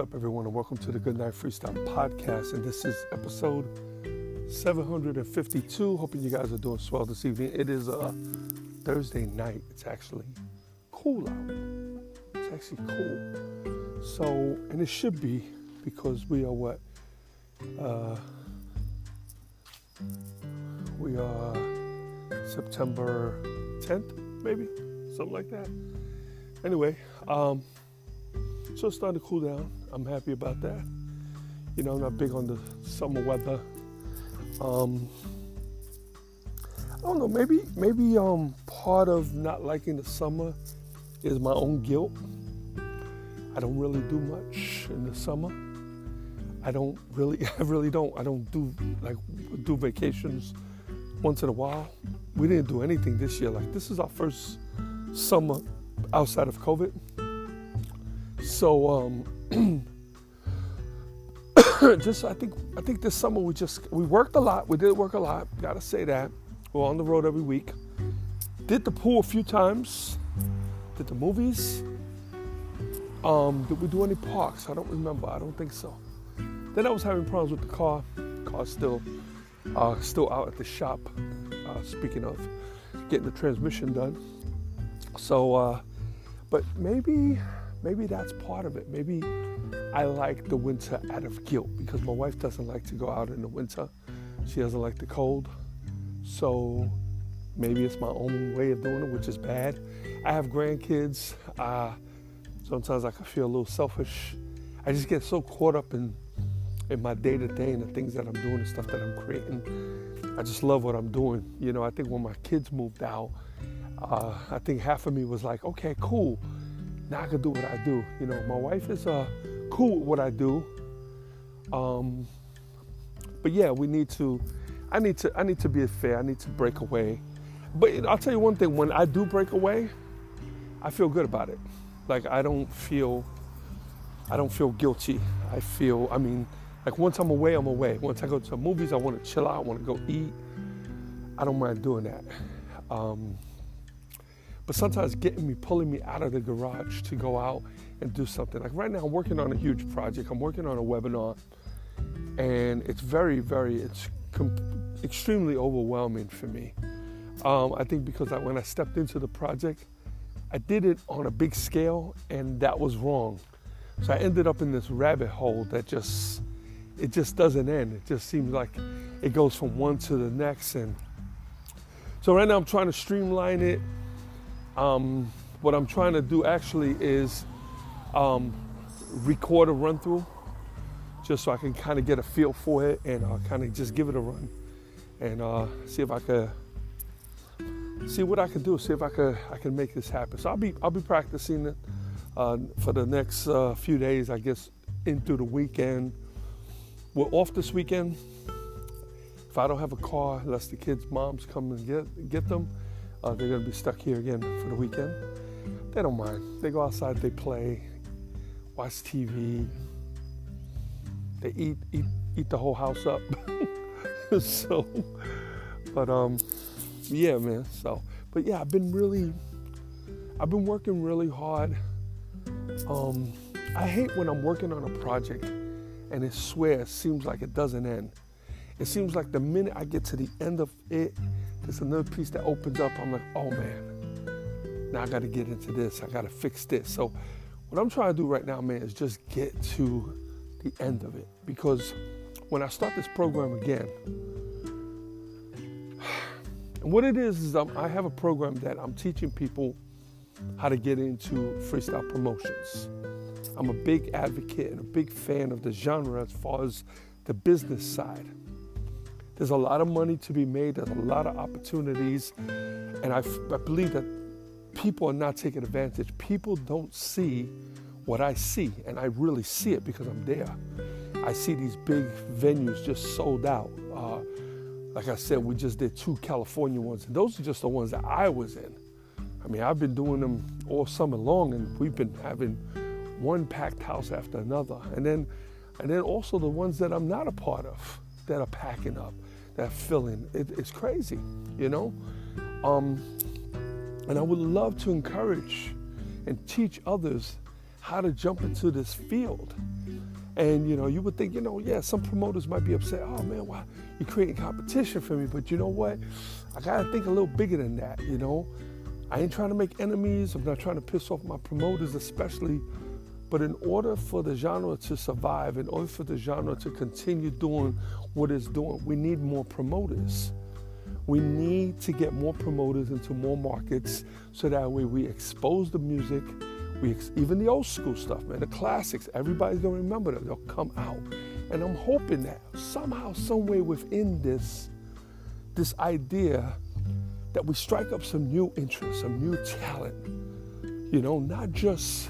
Up, everyone, and welcome to the Good Night Freestyle Podcast. And this is episode 752. Hoping you guys are doing swell this evening. It is a Thursday night. It's actually cool out. It's actually cool. So, and it should be because we are what? Uh, we are September 10th, maybe something like that. Anyway, um, so it's starting to cool down. I'm happy about that. You know, I'm not big on the summer weather. Um, I don't know. Maybe maybe um part of not liking the summer is my own guilt. I don't really do much in the summer. I don't really, I really don't. I don't do like do vacations once in a while. We didn't do anything this year. Like this is our first summer outside of COVID. So um, just I think I think this summer we just we worked a lot. We did work a lot. Gotta say that. We're on the road every week. Did the pool a few times. Did the movies. Um, did we do any parks? I don't remember. I don't think so. Then I was having problems with the car. Car still uh, still out at the shop. Uh, speaking of getting the transmission done. So, uh, but maybe maybe that's part of it. Maybe I like the winter out of guilt because my wife doesn't like to go out in the winter. She doesn't like the cold. So maybe it's my own way of doing it, which is bad. I have grandkids. Uh, sometimes I can feel a little selfish. I just get so caught up in in my day to day and the things that I'm doing and stuff that I'm creating. I just love what I'm doing. You know, I think when my kids moved out, uh, I think half of me was like, okay, cool now I can do what I do. You know, my wife is uh, cool with what I do. Um, but yeah, we need to. I need to. I need to be fair. I need to break away. But I'll tell you one thing: when I do break away, I feel good about it. Like I don't feel. I don't feel guilty. I feel. I mean, like once I'm away, I'm away. Once I go to movies, I want to chill out. I want to go eat. I don't mind doing that. Um, but sometimes getting me, pulling me out of the garage to go out and do something. Like right now, I'm working on a huge project. I'm working on a webinar, and it's very, very, it's com- extremely overwhelming for me. Um, I think because I, when I stepped into the project, I did it on a big scale, and that was wrong. So I ended up in this rabbit hole that just it just doesn't end. It just seems like it goes from one to the next, and so right now I'm trying to streamline it um, what I'm trying to do actually is um, record a run through just so I can kind of get a feel for it and uh, kind of just give it a run and uh, see if I could see what I can do, see if I could I can make this happen. So I'll be I'll be practicing it uh, for the next uh, few days, I guess, into the weekend. We're off this weekend. If I don't have a car, unless the kids' moms come and get get them, uh, they're going to be stuck here again for the weekend. They don't mind. They go outside, they play, watch TV, they eat eat eat the whole house up. so, but um, yeah, man. So, but yeah, I've been really, I've been working really hard. Um, I hate when I'm working on a project and it swears seems like it doesn't end. It seems like the minute I get to the end of it, there's another piece that opens up. I'm like, oh man, now I got to get into this. I got to fix this. So, what I'm trying to do right now, man, is just get to the end of it. Because when I start this program again, and what it is is um, I have a program that I'm teaching people how to get into freestyle promotions. I'm a big advocate and a big fan of the genre as far as the business side. There's a lot of money to be made, there's a lot of opportunities. and I, I believe that people are not taking advantage. People don't see what I see, and I really see it because I'm there. I see these big venues just sold out. Uh, like I said, we just did two California ones, and those are just the ones that I was in. I mean, I've been doing them all summer long, and we've been having one packed house after another, and then, and then also the ones that I'm not a part of that are packing up, that feeling. It, it's crazy, you know. Um, and I would love to encourage and teach others how to jump into this field. And you know, you would think, you know, yeah, some promoters might be upset. Oh man, why you're creating competition for me? But you know what? I gotta think a little bigger than that. You know, I ain't trying to make enemies. I'm not trying to piss off my promoters, especially. But in order for the genre to survive, in order for the genre to continue doing what it's doing, we need more promoters. We need to get more promoters into more markets so that way we expose the music we even the old school stuff, man, the classics. Everybody's gonna remember them. They'll come out, and I'm hoping that somehow, some way within this, this idea, that we strike up some new interest, some new talent. You know, not just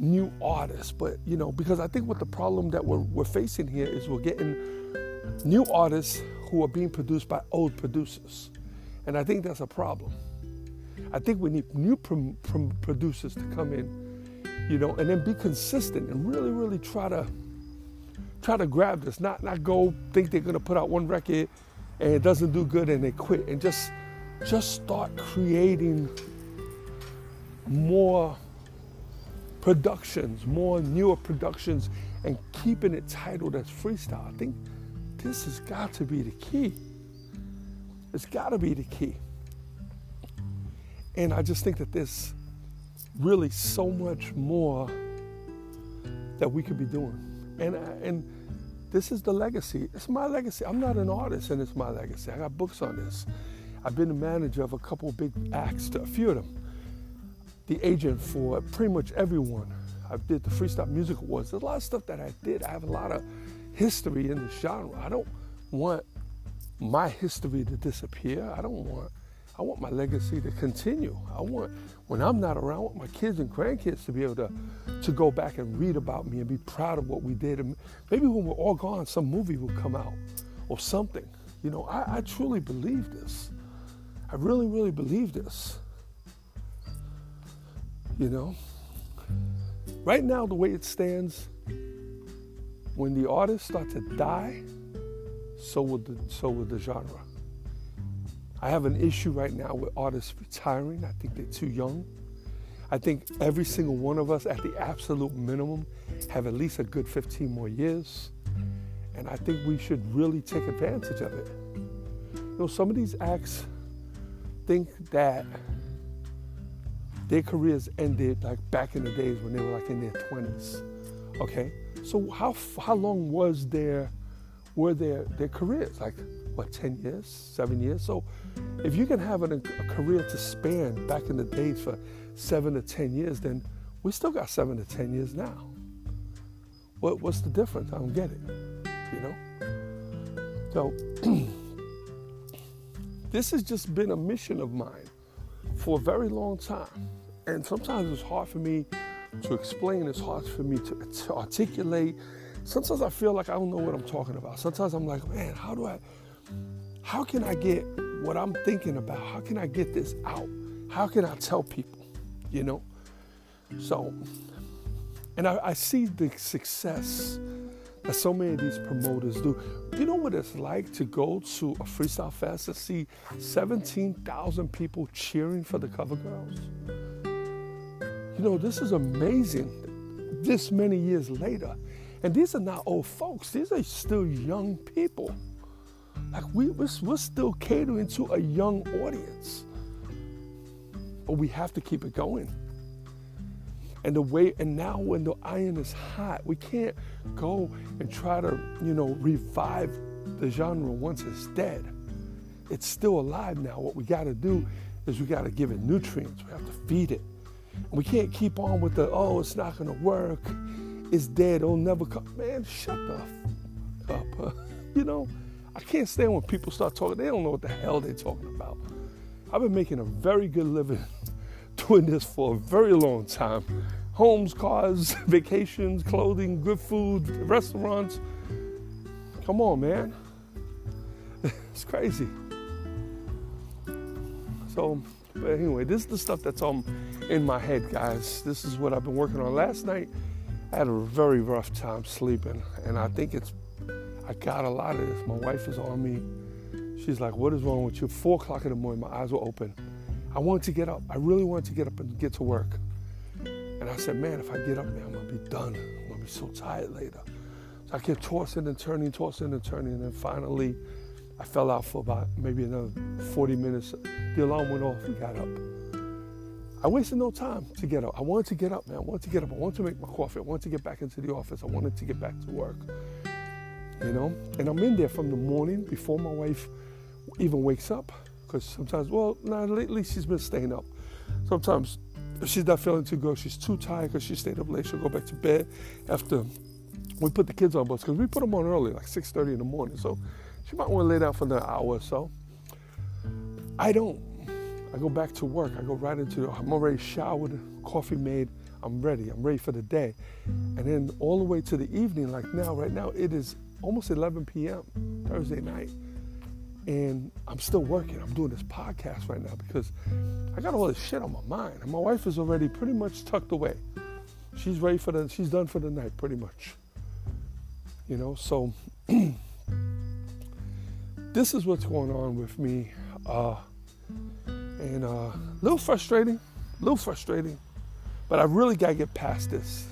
new artists, but you know, because I think what the problem that we're, we're facing here is we're getting new artists who are being produced by old producers, and I think that's a problem. I think we need new prom- prom- producers to come in, you know, and then be consistent and really, really try to try to grab this. Not not go think they're gonna put out one record and it doesn't do good and they quit, and just just start creating more productions, more newer productions, and keeping it titled as freestyle. I think this has got to be the key. It's got to be the key. And I just think that there's really so much more that we could be doing. And, and this is the legacy. It's my legacy. I'm not an artist, and it's my legacy. I got books on this. I've been the manager of a couple big acts, a few of them. The agent for pretty much everyone. I did the Freestyle Music Awards. There's a lot of stuff that I did. I have a lot of history in the genre. I don't want my history to disappear. I don't want I want my legacy to continue. I want, when I'm not around, I want my kids and grandkids to be able to, to go back and read about me and be proud of what we did. And maybe when we're all gone, some movie will come out or something. You know, I, I truly believe this. I really, really believe this. You know, right now, the way it stands, when the artists start to die, so will the, so will the genre. I have an issue right now with artists retiring. I think they're too young. I think every single one of us, at the absolute minimum, have at least a good 15 more years. And I think we should really take advantage of it. You know, some of these acts think that their careers ended like back in the days when they were like in their 20s. Okay? So how how long was their were their their careers? Like what 10 years, 7 years? So if you can have an, a career to span back in the days for seven to 10 years, then we still got seven to 10 years now. What, what's the difference? I don't get it, you know? So, this has just been a mission of mine for a very long time. And sometimes it's hard for me to explain, it's hard for me to, to articulate. Sometimes I feel like I don't know what I'm talking about. Sometimes I'm like, man, how do I, how can I get what I'm thinking about. How can I get this out? How can I tell people? You know? So, and I, I see the success that so many of these promoters do. You know what it's like to go to a freestyle fest and see 17,000 people cheering for the cover girls? You know, this is amazing this many years later. And these are not old folks, these are still young people. Like we, we're, we're still catering to a young audience. But we have to keep it going. And the way, and now when the iron is hot, we can't go and try to, you know, revive the genre once it's dead. It's still alive now. What we got to do is we got to give it nutrients. We have to feed it. And we can't keep on with the, oh, it's not going to work. It's dead. It'll never come. Man, shut the f- up. you know, I can't stand when people start talking. They don't know what the hell they're talking about. I've been making a very good living doing this for a very long time. Homes, cars, vacations, clothing, good food, restaurants. Come on, man. It's crazy. So, but anyway, this is the stuff that's on in my head, guys. This is what I've been working on. Last night, I had a very rough time sleeping, and I think it's I got a lot of this. My wife is on me. She's like, "What is wrong with you?" Four o'clock in the morning, my eyes were open. I wanted to get up. I really wanted to get up and get to work. And I said, "Man, if I get up, man, I'm gonna be done. I'm gonna be so tired later." So I kept tossing and turning, tossing and turning, and then finally, I fell out for about maybe another 40 minutes. The alarm went off. We got up. I wasted no time to get up. I wanted to get up, man. I wanted to get up. I wanted to make my coffee. I wanted to get back into the office. I wanted to get back to work. You know? And I'm in there from the morning before my wife even wakes up. Because sometimes, well, nah, lately she's been staying up. Sometimes if she's not feeling too good, she's too tired because she stayed up late, she'll go back to bed after we put the kids on bus. Because we put them on early, like 6.30 in the morning. So she might want to lay down for another hour or so. I don't. I go back to work. I go right into. I'm already showered, coffee made. I'm ready. I'm ready for the day. And then all the way to the evening, like now, right now, it is almost 11 p.m. Thursday night, and I'm still working. I'm doing this podcast right now because I got all this shit on my mind. And my wife is already pretty much tucked away. She's ready for the. She's done for the night, pretty much. You know, so. this is what's going on with me. Uh, and uh, a little frustrating, a little frustrating, but I really got to get past this.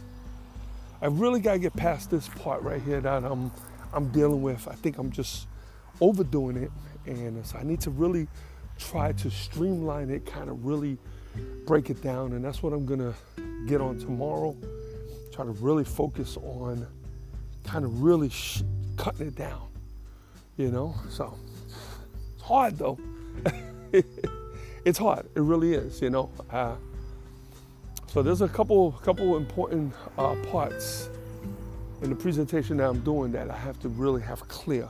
I really got to get past this part right here that I'm, I'm dealing with. I think I'm just overdoing it. And so I need to really try to streamline it, kind of really break it down. And that's what I'm going to get on tomorrow. Try to really focus on kind of really sh- cutting it down you know. So it's hard though. it's hard. It really is, you know. Uh, so there's a couple couple important uh, parts in the presentation that I'm doing that I have to really have clear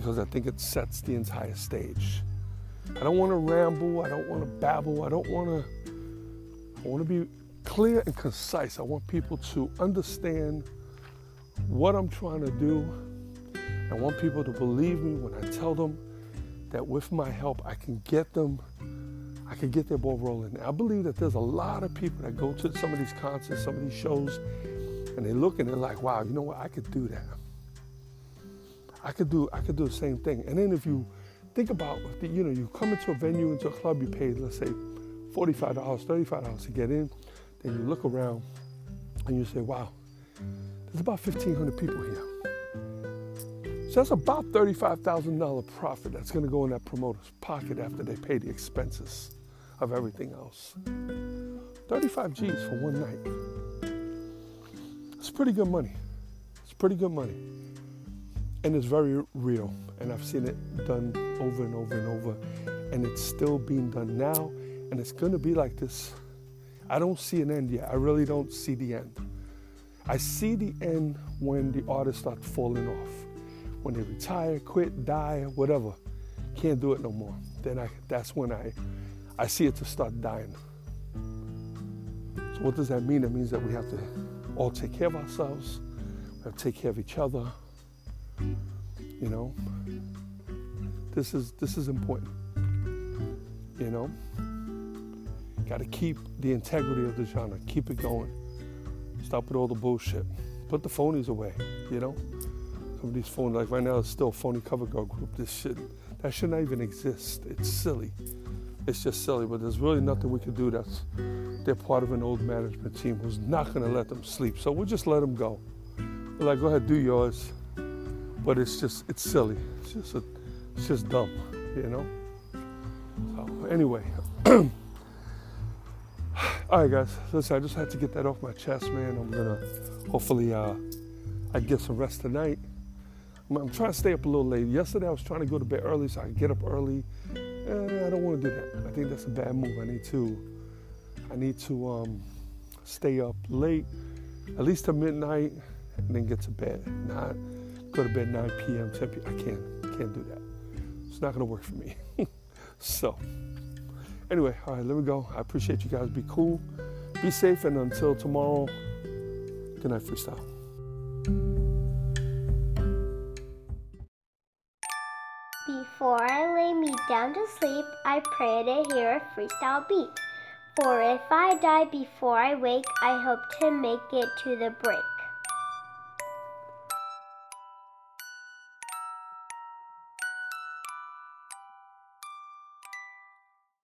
because I think it sets the entire stage. I don't want to ramble. I don't want to babble. I don't want to. I want to be clear and concise. I want people to understand what I'm trying to do I want people to believe me when I tell them that with my help, I can get them, I can get their ball rolling. I believe that there's a lot of people that go to some of these concerts, some of these shows, and they look and they're like, wow, you know what? I could do that. I could do, I could do the same thing. And then if you think about, the, you know, you come into a venue, into a club, you pay, let's say, $45, $35 to get in. Then you look around and you say, wow, there's about 1,500 people here. So that's about $35,000 profit that's going to go in that promoter's pocket after they pay the expenses of everything else. 35 G's for one night. It's pretty good money. It's pretty good money. And it's very real. And I've seen it done over and over and over. And it's still being done now. And it's going to be like this. I don't see an end yet. I really don't see the end. I see the end when the artists start falling off when they retire, quit, die, whatever, can't do it no more. Then I, that's when I, I see it to start dying. So what does that mean? It means that we have to all take care of ourselves. We have to take care of each other. You know, this is this is important. You know, got to keep the integrity of the genre. Keep it going. Stop with all the bullshit. Put the phonies away. You know some of these phone like right now it's still phony cover girl group. This shit that should not even exist. It's silly. It's just silly, but there's really nothing we can do that's they're part of an old management team who's not gonna let them sleep. So we'll just let them go. We're like, go ahead, do yours. But it's just it's silly. It's just a, it's just dumb, you know? So anyway. All right, guys. Listen, I just had to get that off my chest, man. I'm gonna hopefully uh, I get some rest tonight. I'm trying to stay up a little late. Yesterday I was trying to go to bed early so I could get up early. Eh, I don't want to do that. I think that's a bad move. I need to, I need to um, stay up late, at least till midnight, and then get to bed. Not go to bed 9 p.m., 10 p.m. I can't, can't do that. It's not gonna work for me. so, Anyway, all right, let me go. I appreciate you guys. Be cool, be safe, and until tomorrow, good night, freestyle. Before I lay me down to sleep, I pray to hear a freestyle beat. For if I die before I wake, I hope to make it to the break.